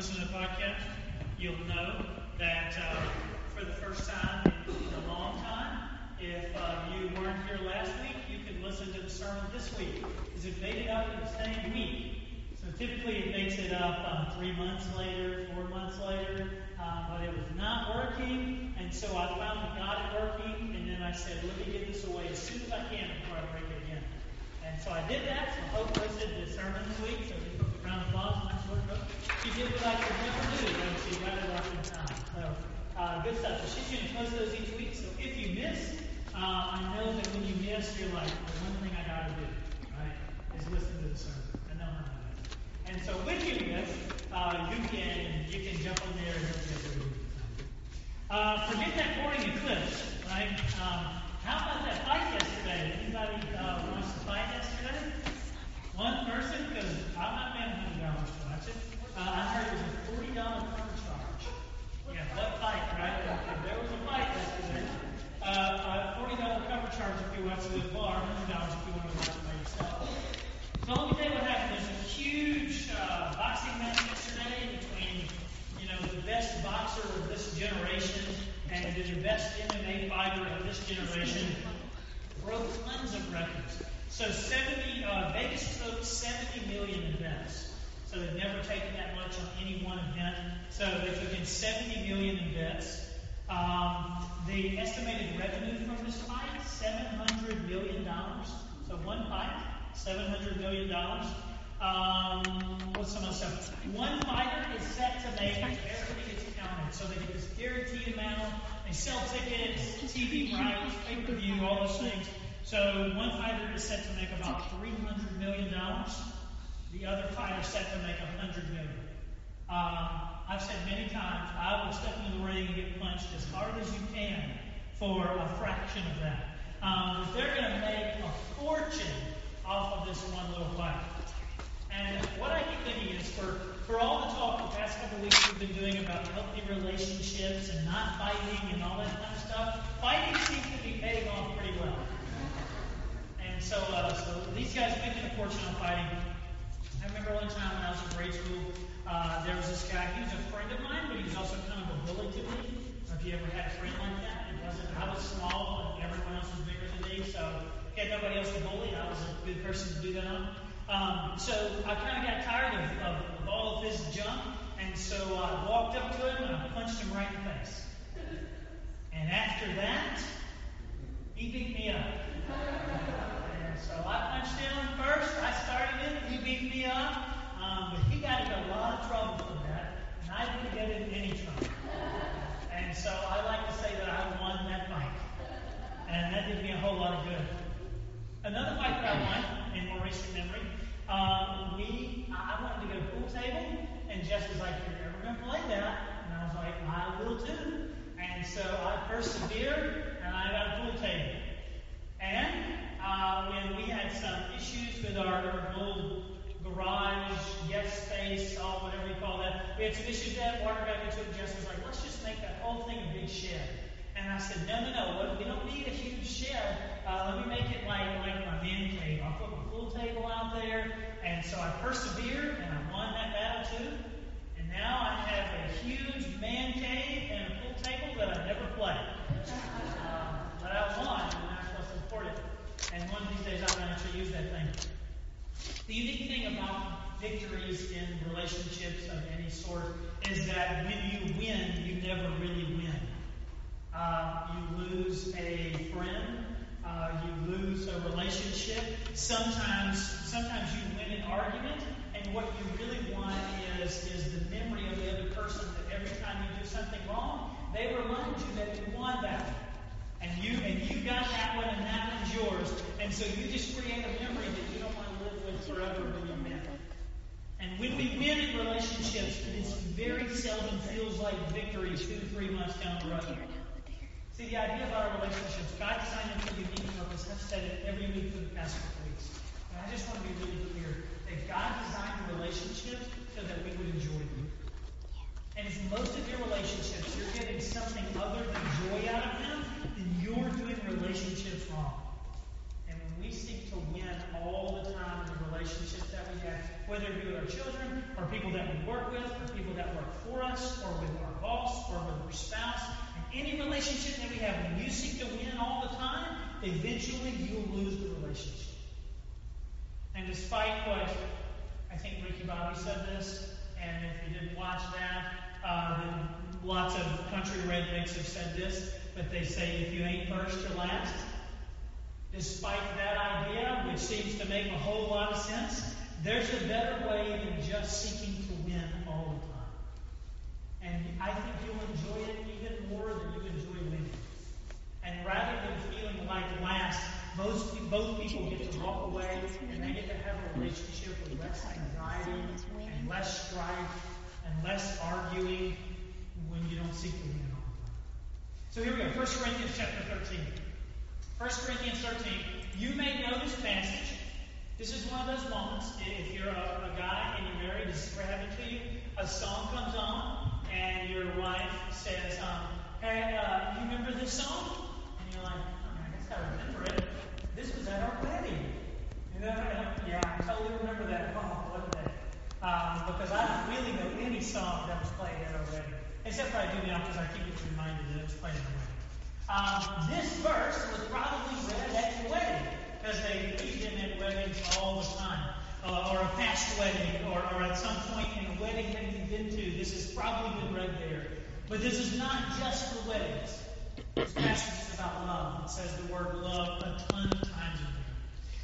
listen to the podcast, you'll know that uh, for the first time in, a long time, if uh, you weren't here last week, you can listen to the sermon this week because it made it up in the same week. So typically it makes it up um, three months later, four months later, um, but it was not working, and so I finally got it working, and then I said, let me get this away as soon as I can before I break it again. And so I did that, so Hope posted the sermon this week, so round of applause, nice work, Hope. She did what I could never do, and she got it off in time. So, uh, good stuff. So she's going to post those each week, so if you miss, uh, I know that when you miss, you're like, the one thing I got to do, right, is listen to the sermon. I know how to do. And so when you miss, uh, you can you can jump on there and at the uh, forget that boring eclipse, right? Um, how about that fight yesterday? Anybody uh, watch the fight yesterday? One person, because I'm not paying hundred dollars to watch it. Uh, I heard it was a forty dollar cover charge. Yeah, that fight, right? If there was a fight yesterday. Uh, a forty dollar cover charge if you watch it with bar, hundred dollars if you want to watch it by yourself. So let me tell you what happened. There's a huge uh, boxing match yesterday between, you know, the best boxer of this generation and the best MMA fighter of this generation. Broke tons of records. So 70, uh, Vegas took 70 million events. So they've never taken that much on any one event. So they took in 70 million in bets. Um, the estimated revenue from this fight, $700 million. So one fight, $700 million. Um, what's some other stuff? One fighter is set to make, everything is counted. So they get this guaranteed amount. They sell tickets, TV rights, pay per view, all those things. So one fighter is set to make about $300 million. The other fighter is set to make 100 million. Um, I've said many times, I will step into the ring and get punched as hard as you can for a fraction of that. Um, they're going to make a fortune off of this one little fight. And what I keep thinking is for, for all the talk the past couple of weeks we've been doing about healthy relationships and not fighting and all that kind of stuff, fighting seems to be paying off pretty well. And so, uh, so these guys making a fortune on fighting. I remember one time when I was in grade school, uh, there was this guy, he was a friend of mine, but he was also kind of a bully to me. If you ever had a friend like that, it wasn't, I was small, and everyone else was bigger than me, so had nobody else to bully. I was a good person to do that on. Um, so I kind of got tired of, of, all of his junk, and so I walked up to him and I punched him right in the face. And after that, he beat me up. And so I punched him first. I started it. He beat me up. Um, but he got in a lot of trouble for that, and I didn't get in any trouble. And so I like to say that I won that fight. And that did me a whole lot of good. Another fight that I won in more recent memory, um, we I wanted to get a pool table, and Jess was like, "You're never going to play that," and I was like, "I will too." And so I persevered, and I got a pool table. And uh, when we had some issues with our, old garage, guest space, all whatever you call that, we had some issues that water got into it. Jess was like, "Let's just make that whole thing a big shed." And I said, no, no, no. We don't need a huge shed. Uh, let me make it like like my man cave. I'll put table out there. And so I persevered, and I won that battle too. And now I have a huge man cave and a pool table that I never play. Um, but I won, and that's what's important. And one of these days I'm going to actually use that thing. The unique thing about victories in relationships of any sort is that when you win, you never really win. Uh, you lose a friend. Uh, you lose a relationship. Sometimes, sometimes you win an argument, and what you really want is is the memory of the other person that every time you do something wrong, they remind you that you won that and you and you got that one, and that one's yours, and so you just create a memory that you don't want to live with forever when you win. And when we win in relationships, it very seldom feels like victory two, three months down the road. See, the idea of our relationships, God designed them for a unique purpose. I've said it every week for the past couple weeks. And I just want to be really clear that God designed the relationships so that we would enjoy them. And if most of your relationships, you're getting something other than joy out of them, then you're doing relationships wrong. And when we seek to win all the time in the relationships that we have, whether it be with our children, or people that we work with, or people that work for us, or with our boss, or with our spouse. Any relationship that we have, when you seek to win all the time, eventually you'll lose the relationship. And despite what I think Ricky Bobby said this, and if you didn't watch that, uh, lots of country rednecks have said this, but they say if you ain't first, you're last. Despite that idea, which seems to make a whole lot of sense, there's a better way than just seeking to win all the time. And I think you'll enjoy it more than you enjoy winning. And rather than feeling like last, most, both people get to walk away and they get to have a relationship with less anxiety and less strife and less arguing when you don't seek to win all the time. So here we go, 1 Corinthians chapter 13. 1 Corinthians 13. You may know this passage. This is one of those moments, if you're a, a guy and you're married, this is what happened to you. A song comes on, and your wife says, um, Hey, uh, you remember this song? And you're like, oh, I guess I remember it. This was at our wedding. You know, yeah, I totally remember that. Oh, what a day. Um, because I don't really know any song that was played at our wedding. Except for I do now because I keep it reminded that it was played at our wedding. Um, this verse was probably read at your wedding because they read them at weddings all the time, uh, or a past wedding, or, or at some point in a wedding that you've been to. This has probably been read there. But this is not just for weddings. This passage is about love. It says the word love a ton of times in there.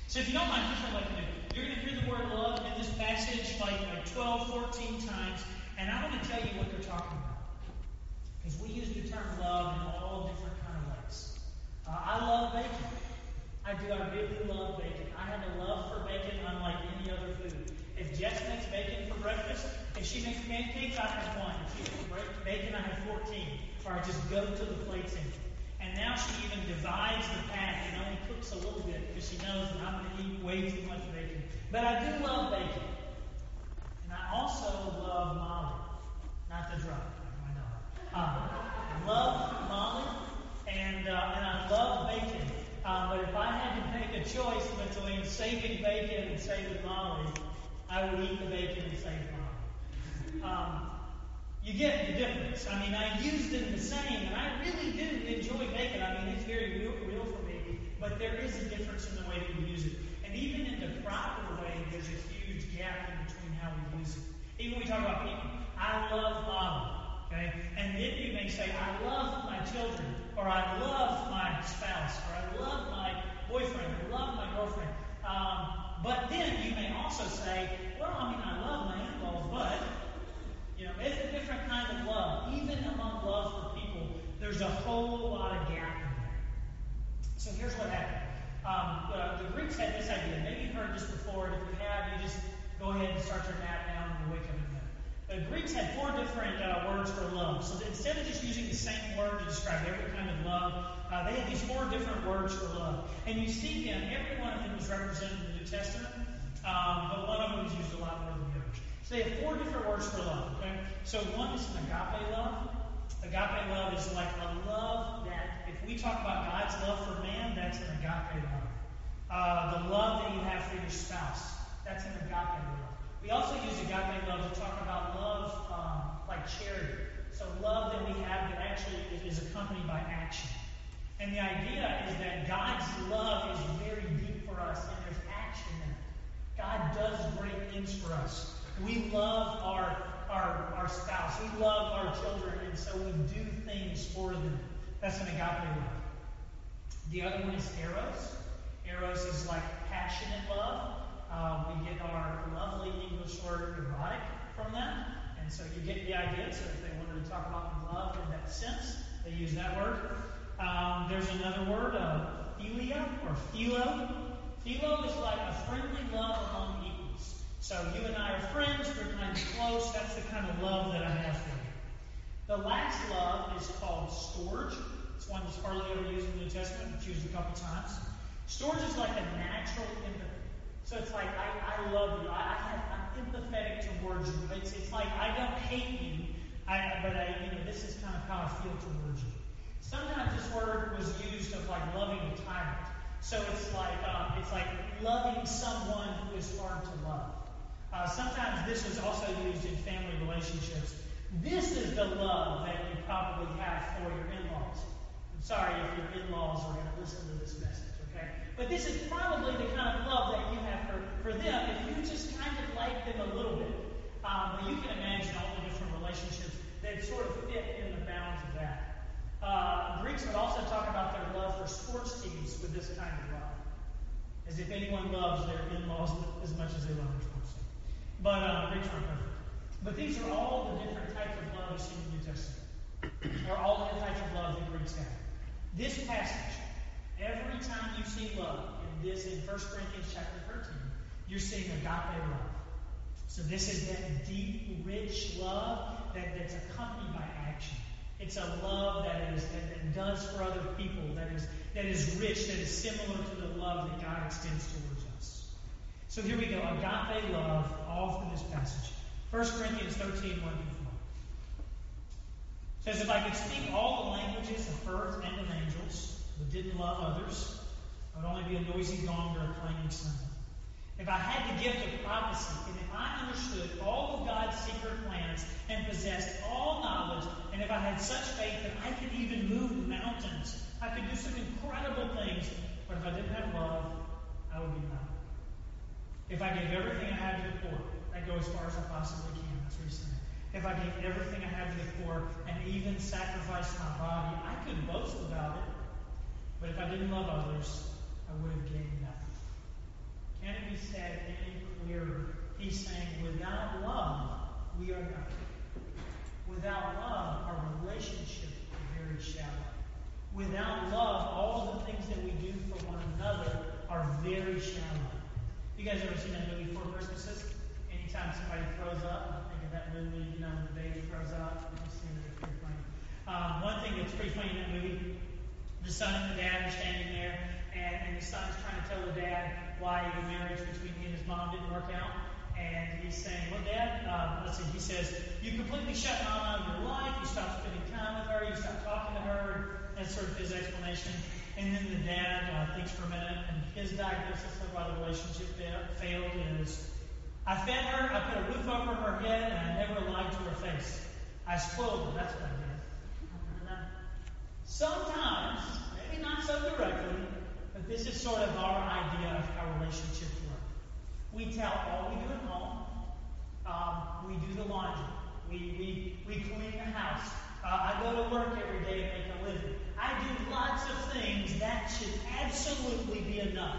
So if you don't mind, here's what I'd like to do. You're going to hear the word love in this passage like, like 12, 14 times, and I want to tell you what they're talking about. Because we use the term love in all different kind of ways. uh, I love bacon. I do. I really love bacon. I have a love for bacon unlike any other food. If Jess makes bacon for breakfast, if she makes pancakes, I have one. If she makes bacon, I have 14. Or I just go to the plates in And now she even divides the pack and only cooks a little bit because she knows that I'm going to eat way too much bacon. But I do love bacon. And I also love Molly. Not the drug, my dog. Um, I love Molly and uh, and I love bacon. Um, but if I had to make a choice between saving bacon and saving Molly, I would eat the bacon and save Molly. Um, you get the difference. I mean, I use them the same, and I really do enjoy bacon. I mean, it's very real, real for me, but there is a difference in the way we use it. And even in the proper way, there's a huge gap in between how we use it. Even when we talk about people, I love Molly. Okay? And then you may say, I love my children, or I love my spouse, or I love my boyfriend, or love my girlfriend. Um, but then you may also say, well, I mean, I love my in-laws, but you know, it's a different kind of love. Even among love for people, there's a whole lot of gap in there. So here's what happened. Um, the, the Greeks had this idea. Maybe you've heard this before, and if you have, you just go ahead and start your nap now and wake up in the Greeks had four different uh, words for love. So instead of just using the same word to describe every kind of love, uh, they had these four different words for love. And you see them, every one of them was represented Testament, um, but one of them is used a lot more than the others. So they have four different words for love. Okay? So one is an agape love. Agape love is like a love that, if we talk about God's love for man, that's an agape love. Uh, the love that you have for your spouse, that's an agape love. We also use agape love to talk about love um, like charity. So love that we have that actually is accompanied by action. And the idea is that God's love is very deep for us, and there's action in it. God does great things for us. We love our, our, our spouse. We love our children, and so we do things for them. That's an agape love. The other one is eros. Eros is like passionate love. Um, we get our lovely English word erotic from that. And so you get the idea. So if they wanted to talk about love in that sense, they use that word. Um, there's another word, uh, philia or philo. Philo is like a friendly love among equals. So you and I are friends, we're kind of close. That's the kind of love that I have for you. The last love is called storge. It's one that's hardly ever used in the New Testament, it's used a couple times. Storge is like a natural empathy. So it's like, I, I love you. I, I have, I'm empathetic towards you. It's, it's like, I don't hate you, I, but I, you know, this is kind of how I feel towards you. Sometimes this word was used of like loving a tyrant. So it's like, um, it's like loving someone who is hard to love. Uh, sometimes this was also used in family relationships. This is the love that you probably have for your in-laws. I'm sorry if your in-laws are going to listen to this message, okay? But this is probably the kind of love that you have for, for them if you just kind of like them a little bit. Um, but you can imagine all the different relationships that sort of fit in the bounds of that. Uh, Greeks would also talk about their love for sports teams with this kind of love. As if anyone loves their in-laws as much as they love their sports team. But uh, Greeks aren't perfect. But these are all the different types of love you see in the New Testament. Are all the types of love that Greeks have. This passage, every time you see love in this in 1 Corinthians chapter 13, you're seeing agape love. So this is that deep, rich love that, that's accompanied by action. It's a love that is that, that does for other people, that is that is rich, that is similar to the love that God extends towards us. So here we go, agape love, all through this passage. 1 Corinthians 13, 1 through 4. says, If I could speak all the languages of earth and of angels, but didn't love others, I would only be a noisy gong or a clanging cymbal. If I had the gift of prophecy, and if I understood all of God's secret plans and possessed all knowledge, and if I had such faith that I could even move mountains, I could do some incredible things, but if I didn't have love, I would be nothing. If I gave everything I had to the poor, I go as far as I possibly can. That's saying. If I gave everything I had to the poor and even sacrificed my body, I could boast about it. But if I didn't love others, I would have gained nothing. Can it be said any clearer? He's saying, without love, we are nothing. Without love, our relationship is very shallow. Without love, all the things that we do for one another are very shallow. You guys ever seen that movie Four Christmases? Anytime somebody throws up, I think of that movie, you know, the baby throws up. I've seen it, it's pretty funny. Um, one thing that's pretty funny in that movie, the son and the dad are standing there, and, and the son's trying to tell the dad why the marriage between he and his mom didn't work out. And he's saying, Well, Dad, um, let's see, he says, You completely shut mom out of your life. You stopped spending time with her. You stopped talking to her. That's sort of his explanation. And then the dad uh, thinks for a minute, and his diagnosis of why the relationship failed is I fed her, I put a roof over her head, and I never lied to her face. I spoiled her. That's what I did. Sometimes, maybe not so directly, this is sort of our idea of how relationships work. We tell all we do at home. Um, we do the laundry. We, we, we clean the house. Uh, I go to work every day and make a living. I do lots of things that should absolutely be enough.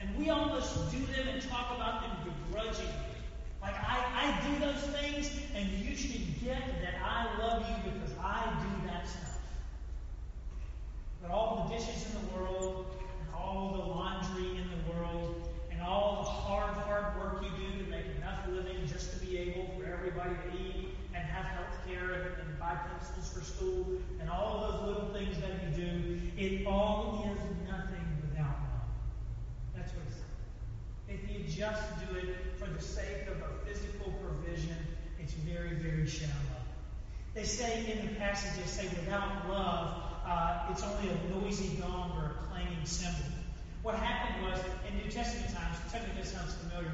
And we almost do them and talk about them begrudgingly. Like, I, I do those things, and you should get that I love you because I do that stuff. But all the dishes in the world, all the laundry in the world, and all the hard, hard work you do to make enough living just to be able for everybody to eat and have health care and, and buy pencils for school and all those little things that you do, it all is nothing without love. That's what it's saying. If you just do it for the sake of a physical provision, it's very, very shallow. They say in the passage, they say without love, uh, it's only a noisy gong or a clanging cymbal. What happened was, in New Testament times, tell me this sounds familiar,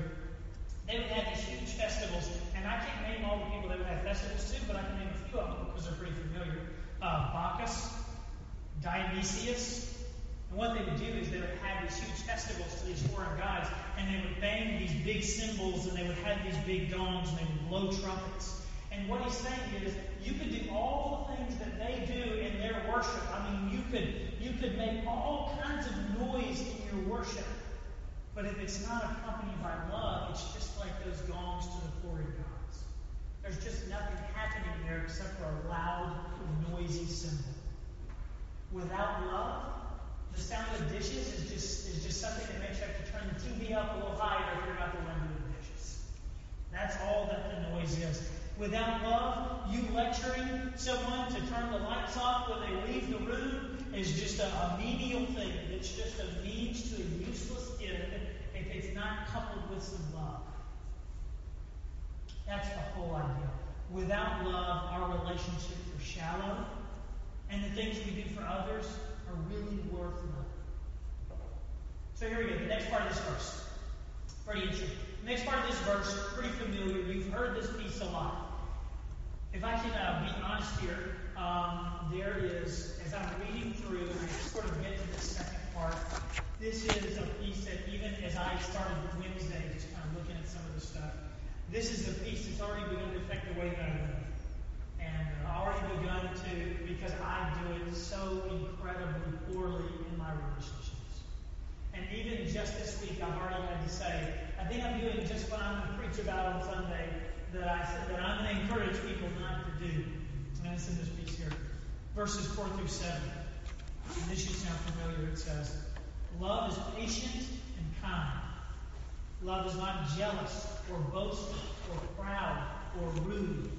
they would have these huge festivals, and I can't name all the people that would have festivals to, but I can name a few of them because they're pretty familiar. Uh, Bacchus, Dionysius, and what they would do is they would have these huge festivals to these foreign gods, and they would bang these big cymbals, and they would have these big gongs, and they would blow trumpets. And what he's saying is, you could do all the things that they do in their worship. I mean, you could you could make all kinds of noise in your worship. But if it's not accompanied by love, it's just like those gongs to the foreign gods. There's just nothing happening there except for a loud, noisy cymbal. Without love, the sound of dishes is just is just something that makes you have to turn the TV up a little higher if you're not to run to the dishes. That's all that the noise is. Without love, you lecturing someone to turn the lights off when they leave the room is just a, a menial thing. It's just a means to a useless end if it's not coupled with some love. That's the whole idea. Without love, our relationships are shallow, and the things we do for others are really worth nothing. So here we go. The next part of this verse. Pretty interesting. The next part of this verse, pretty familiar. You've heard this piece a lot. If I can uh, be honest here, um, there is, as I'm reading through, and I sort of get to this second part, this is a piece that even as I started Wednesday, just kind of looking at some of the stuff, this is a piece that's already begun to affect the way that I live. And uh, already begun to, because I do it so incredibly poorly in my relationships. And even just this week, I've already had to say, I think I'm doing just what I'm going to preach about on Sunday that I said that I'm going to encourage people not to do. And it's in this piece here. Verses 4 through 7. And this should sound familiar. It says, Love is patient and kind. Love is not jealous or boastful or proud or rude.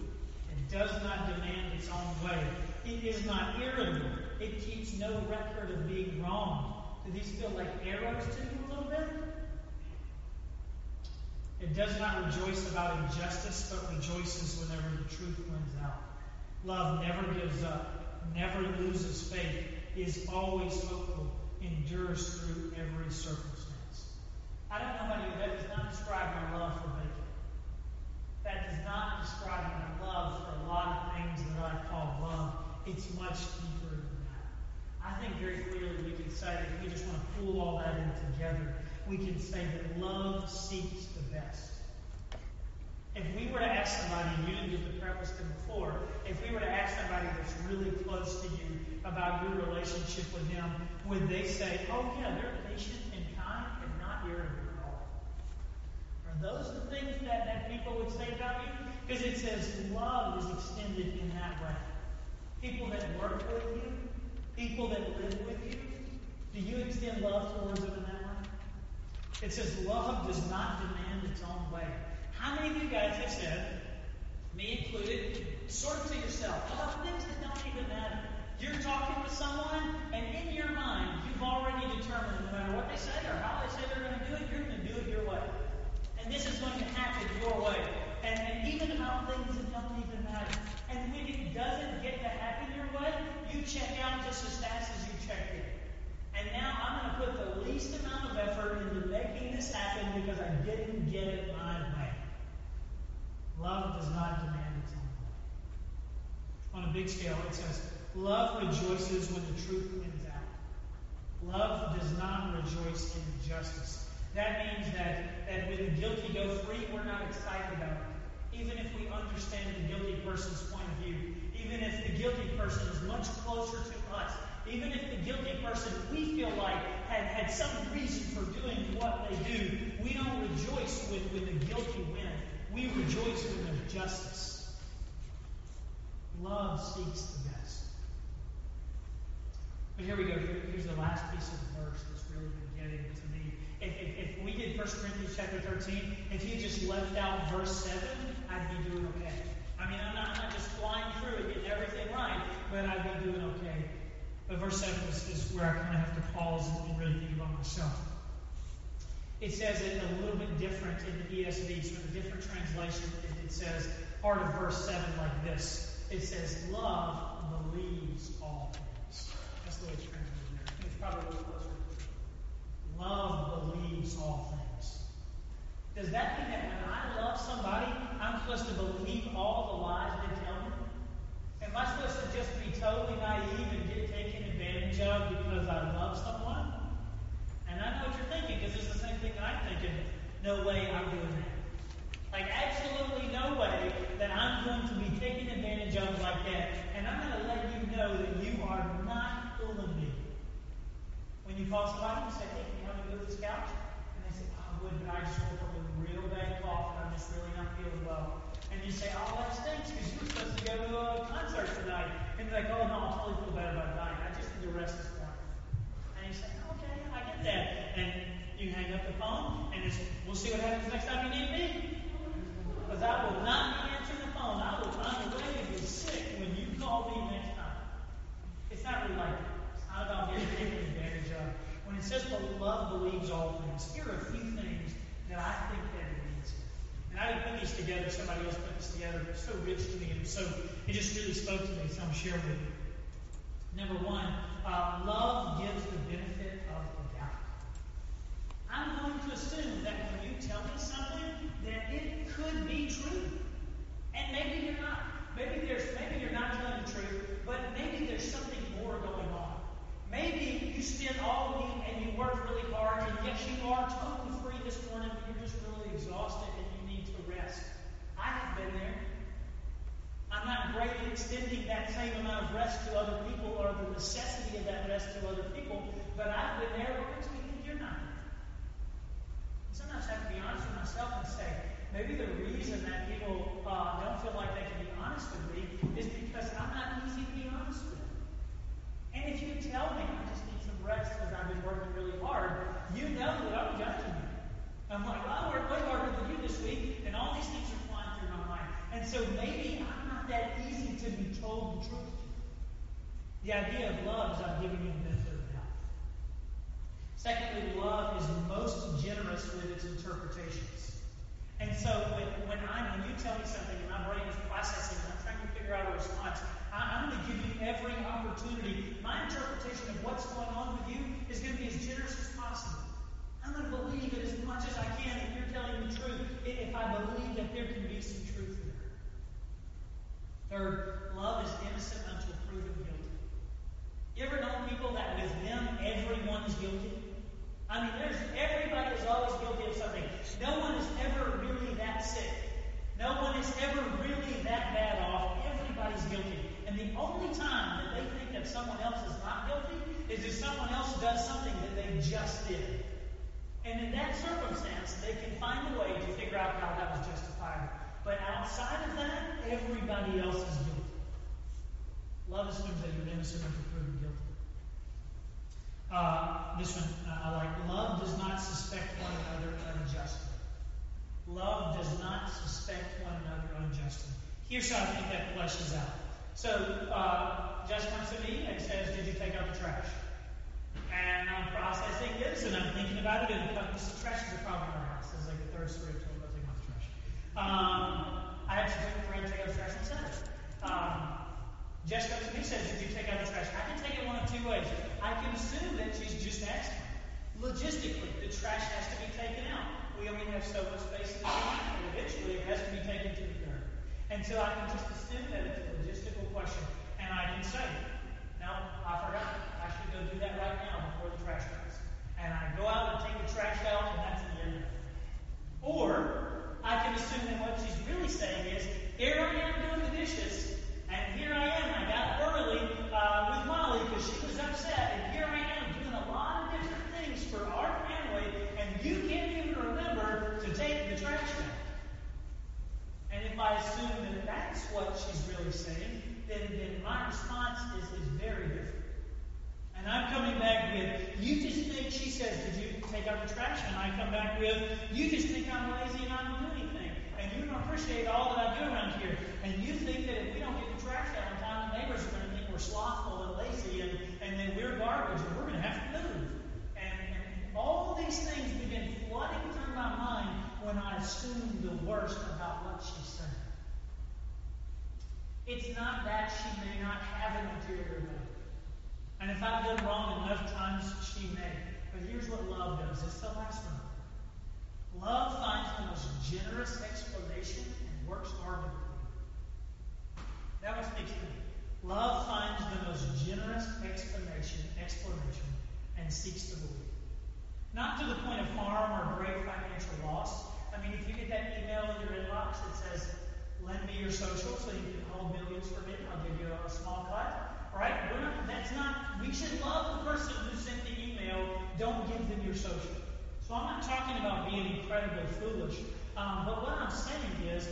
It does not demand its own way. It is not irritable. It keeps no record of being wrong. Do these feel like arrows to you a little bit? It does not rejoice about injustice, but rejoices whenever the truth wins out. Love never gives up, never loses faith, is always hopeful, endures through every circumstance. I don't know about you, that does not describe my love for bacon. That does not describe my love for a lot of things that I call love. It's much deeper than that. I think very clearly we can say, we just want to pull all that in together, we can say that love seeks the best. If we were to ask somebody, and you didn't get the preface to before, if we were to ask somebody that's really close to you about your relationship with them, would they say, oh yeah, they're patient and kind and not irritable at all? Are those the things that, that people would say about you? Because it says love is extended in that way. People that work with you, people that live with you, do you extend love towards them in that way? It says love does not demand its own way. How many of you guys have said, me included, sort of to yourself, about things that don't even matter? You're talking to someone, and in your mind, you've already determined no matter what they say or how they say they're going to do it, you're going to do it your way. And this is going to happen your way. And, and even about things that don't even matter. And when it doesn't get to happen your way, you check out just as fast as you checked in. And now I'm going to put least amount of effort into making this happen because I didn't get it my way. Love does not demand its own way. On a big scale, it says, Love rejoices when the truth wins out. Love does not rejoice in justice. That means that, that when the guilty go free, we're not excited about it. Even if we understand the guilty person's point of view, even if the guilty person is much closer to us, even if the guilty person we feel like had, had some reason for doing what they do, we don't rejoice when, when the guilty win. We rejoice when there's justice. Love seeks the best. But here we go. Here, here's the last piece of the verse that's really been getting to me. If, if, if we did 1 Corinthians chapter 13, if you just left out verse 7, I'd be doing okay. I mean, I'm not, I'm not just flying through and getting everything right, but I'd be doing okay. But verse 7 is, is where I kind of have to pause and, and really think about myself. It says it a little bit different in the ESV, so in a different translation, it, it says part of verse 7 like this. It says, Love believes all things. That's the way it's translated there. It's probably a little closer. Love believes all things. Does that mean that when I love somebody, I'm supposed to believe all the lies they tell me? Am I supposed to just be totally naive and advantage because I love someone? And I know what you're thinking because it's the same thing I'm thinking. No way I'm doing that. Like, absolutely no way that I'm going to be taken advantage of like that. And I'm going to let you know that you are not fooling me. When you call somebody and you say, hey, can you help me move this couch? And they say, oh, I would, but I just woke up with a real bad cough and I'm just really not feeling well. And you say, oh, that stinks because you were supposed to go to a concert tonight. And they're like, oh, no, I'll totally feel better about dying. To rest this morning. And you say, okay, I get that. And you hang up the phone and we'll see what happens next time you need me. Because I will not be answering the phone. I will to be sick when you call me next time. It's not that. It's not about being taken advantage of. When it says the love believes all things, here are a few things that I think that it means. And I didn't put these together. Somebody else put this together. It's so rich to me, and so it just really spoke to me. So I'm sharing with you. Number one, uh, love gives the benefit of the doubt. I'm going to assume that when you tell me something, that it could be true. And maybe you're not. Maybe there's maybe you're not telling the truth, but maybe there's something more going on. Maybe you spent all week and you worked really hard, and yes, you are totally free this morning, but you're just really exhausted and you need to rest. I have been there. I'm not greatly extending that same amount of rest to other people or the necessity of that rest to other people, but I've been there. What makes me think you're not there? And sometimes I have to be honest with myself and say, maybe the reason that people uh, don't feel like they can be honest with me is because I'm not easy to be honest with. And if you tell me I just need some rest because I've been working really hard, you know that I'm judging you. I'm like, well, I worked way harder than you this week, and all these things are flying through my mind. And so maybe I'm not that easy to be told the truth. The idea of love is I'm giving you the benefit of the doubt. Secondly, love is most generous with its interpretations. And so when, when I when you tell me something and my brain is processing and I'm trying to figure out a response, I, I'm going to give you every opportunity. My interpretation of what's going on with you is going to be as generous as possible. I'm going to believe it as much as I can that you're telling the truth if I believe that there can be some truth there. Third, love is innocent until proven guilty. You ever know people that with them everyone is guilty? I mean, there's everybody is always guilty of something. No one is ever really that sick. No one is ever really that bad off. Everybody's guilty. And the only time that they think that someone else is not guilty is if someone else does something that they just did. And in that circumstance, they can find a way to figure out how that was justifiable. But outside of that, everybody else is guilty. Love assumes that you're innocent until proven guilty. Uh, this one uh, I like. Love does not suspect one another unjustly. Love does not suspect one another unjustly. Here's how I think that fleshes out. So, uh, Josh comes to me and says, Did you take out the trash? And I'm processing this, and I'm thinking about it, and this trash is a problem in our house. Is like the third story I've told about taking out the trash. Um, I actually took a to take out the trash on Saturday. Um, Jess comes to me and says, Did you take out the trash? I can take it one of two ways. I can assume that she's just asking. Logistically, the trash has to be taken out. We only have so much space in the van, and eventually it has to be taken to the yard. And so I can just assume that it's a logistical question. And I can say, No, I forgot. I should go do that right now before the trash comes. And I go out and take the trash out, and that's the end of it. Or I can assume that what she's really saying is, here I am doing the dishes, and here I am. I got early uh, with Molly because she was upset, and here I am doing a lot of different things for our family, and you can't even remember to take the trash out. And if I assume that that's what she's really saying, then, then my response is, is very different. And I'm coming back with, you just think, she says, did you take out the trash? And I come back with, you just think I'm lazy and I don't do anything. And you don't appreciate all that I do around here. And you think that if we don't get the trash out on time, the neighbors are going to think we're slothful and lazy and, and that we're garbage and we're going to have to move. And, and all these things begin flooding through my mind when I assume the worst about what she's saying. It's not that she may not have an ulterior motive. And if I've done wrong enough times, she may. But here's what love does. It's the last one. Love finds the most generous explanation and works hard to believe. That what speaks to me. Love finds the most generous explanation, explanation, and seeks to believe. Not to the point of harm or great financial loss. I mean, if you get that email in your inbox that says, lend me your social so you can hold for me, I'll give you a small cut. Right? We're not, that's not, we should love the person who sent the email. Don't give them your social. So I'm not talking about being incredibly foolish. Um, but what I'm saying is,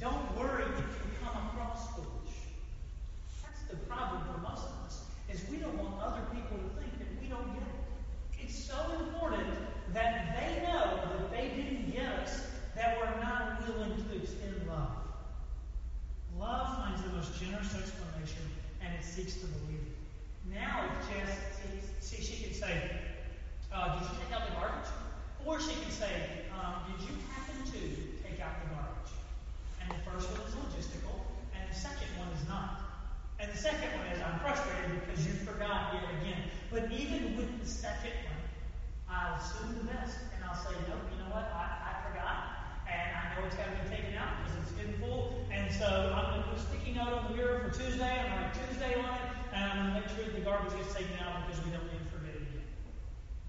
don't worry if you come across foolish. That's the problem for most of us, is we don't want other people to think that we don't get it. It's so important that they know that they didn't get us, that we're not willing to extend love. Love Generous explanation and it seeks to believe it. Now if Jess see, she can say, uh, did you take out the garbage? Or she can say, um, did you happen to take out the garbage? And the first one is logistical, and the second one is not. And the second one is, I'm frustrated because you forgot yet again. But even with the second one, I'll assume the best, and I'll say, no, you know what, I, I forgot, and I know it's got to be taken out because it's been full, and so I'm a sticky note on the mirror for Tuesday, I'm going to Tuesday on it, and I'm going to make sure the garbage gets taken out because we don't need to forget it again.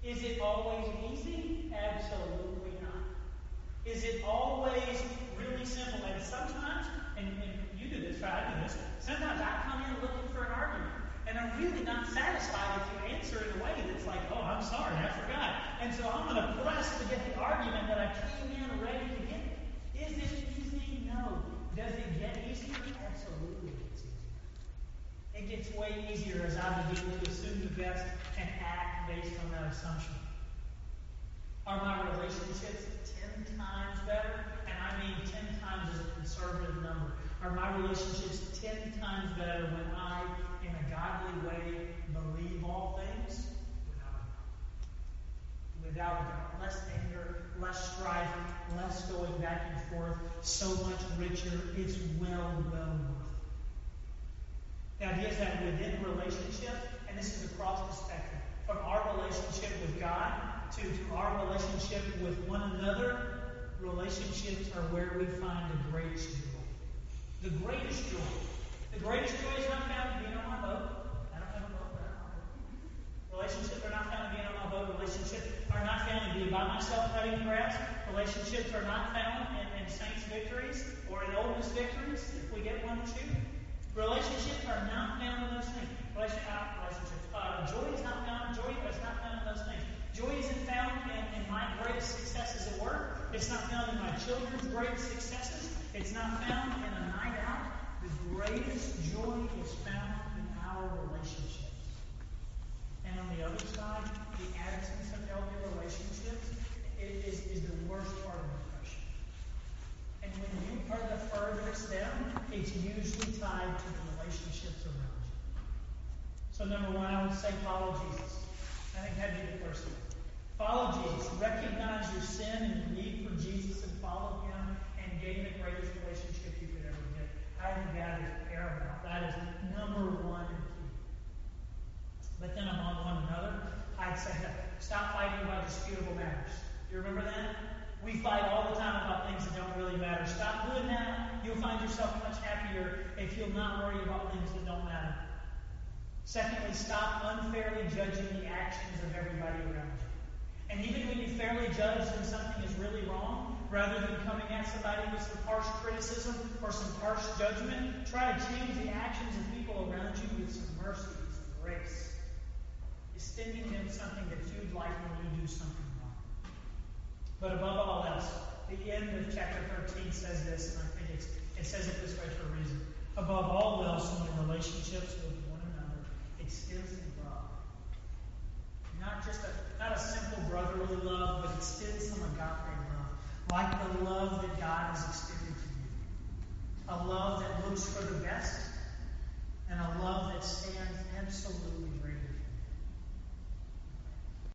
Is it always easy? Absolutely not. Is it always really simple? And sometimes, and, and you do this, right? I do this. Sometimes I come in looking for an argument, and I'm really not satisfied if you answer in a way that's like, oh, I'm sorry, I forgot. And so I'm going to press to get the argument that I came in ready to get. Is it easy? No. Does it get easier? Absolutely, it gets easier. It gets way easier as I begin to assume the best and act based on that assumption. Are my relationships ten times better? And I mean ten times as a conservative number. Are my relationships ten times better when I, in a godly way, believe all things? Without a doubt. Less anger, less strife, less going back and forth, so much richer. It's well, well worth. The idea is that within relationship, and this is across the spectrum, from our relationship with God to, to our relationship with one another, relationships are where we find the greatest joy. The greatest joy. The greatest joy is not found in being on my boat. I don't have a boat. Relationships are not found in being on my boat. Relationships are not found in being by myself cutting grass. Relationships are not found in, in saints' victories or in Ole Miss victories, if we get one or two. Relationships are not found in those things. Uh, relationships. Uh, joy is not found. Joy is not found in those things. Joy isn't found in, in my greatest successes at work. It's not found in my children's greatest successes. It's not found in a night out. The greatest joy is found in our relationships. And on the other side, the absence of healthy relationships is, is the worst part of depression. When you are the furthest down, it's usually tied to the relationships around you. So number one, I would say follow Jesus. I think that'd be the first thing. Follow Jesus. Recognize your sin and your need for Jesus and follow Him and gain the greatest relationship you could ever get. I think that is paramount. That is number one key. But then among one another, I'd say stop fighting about disputable matters. Do you remember that? We fight all the time about things that don't really matter. Stop doing that. You'll find yourself much happier if you'll not worry about things that don't matter. Secondly, stop unfairly judging the actions of everybody around you. And even when you fairly judge when something is really wrong, rather than coming at somebody with some harsh criticism or some harsh judgment, try to change the actions of people around you with some mercy, some grace. Extending them something that you'd like when you do something. But above all else, the end of chapter 13 says this, and I think it's, it says it this way for a reason. Above all else, in relationships with one another, extends love. Not just a, not a simple brotherly love, but extend some agape love, like the love that God has extended to you. A love that looks for the best, and a love that stands absolutely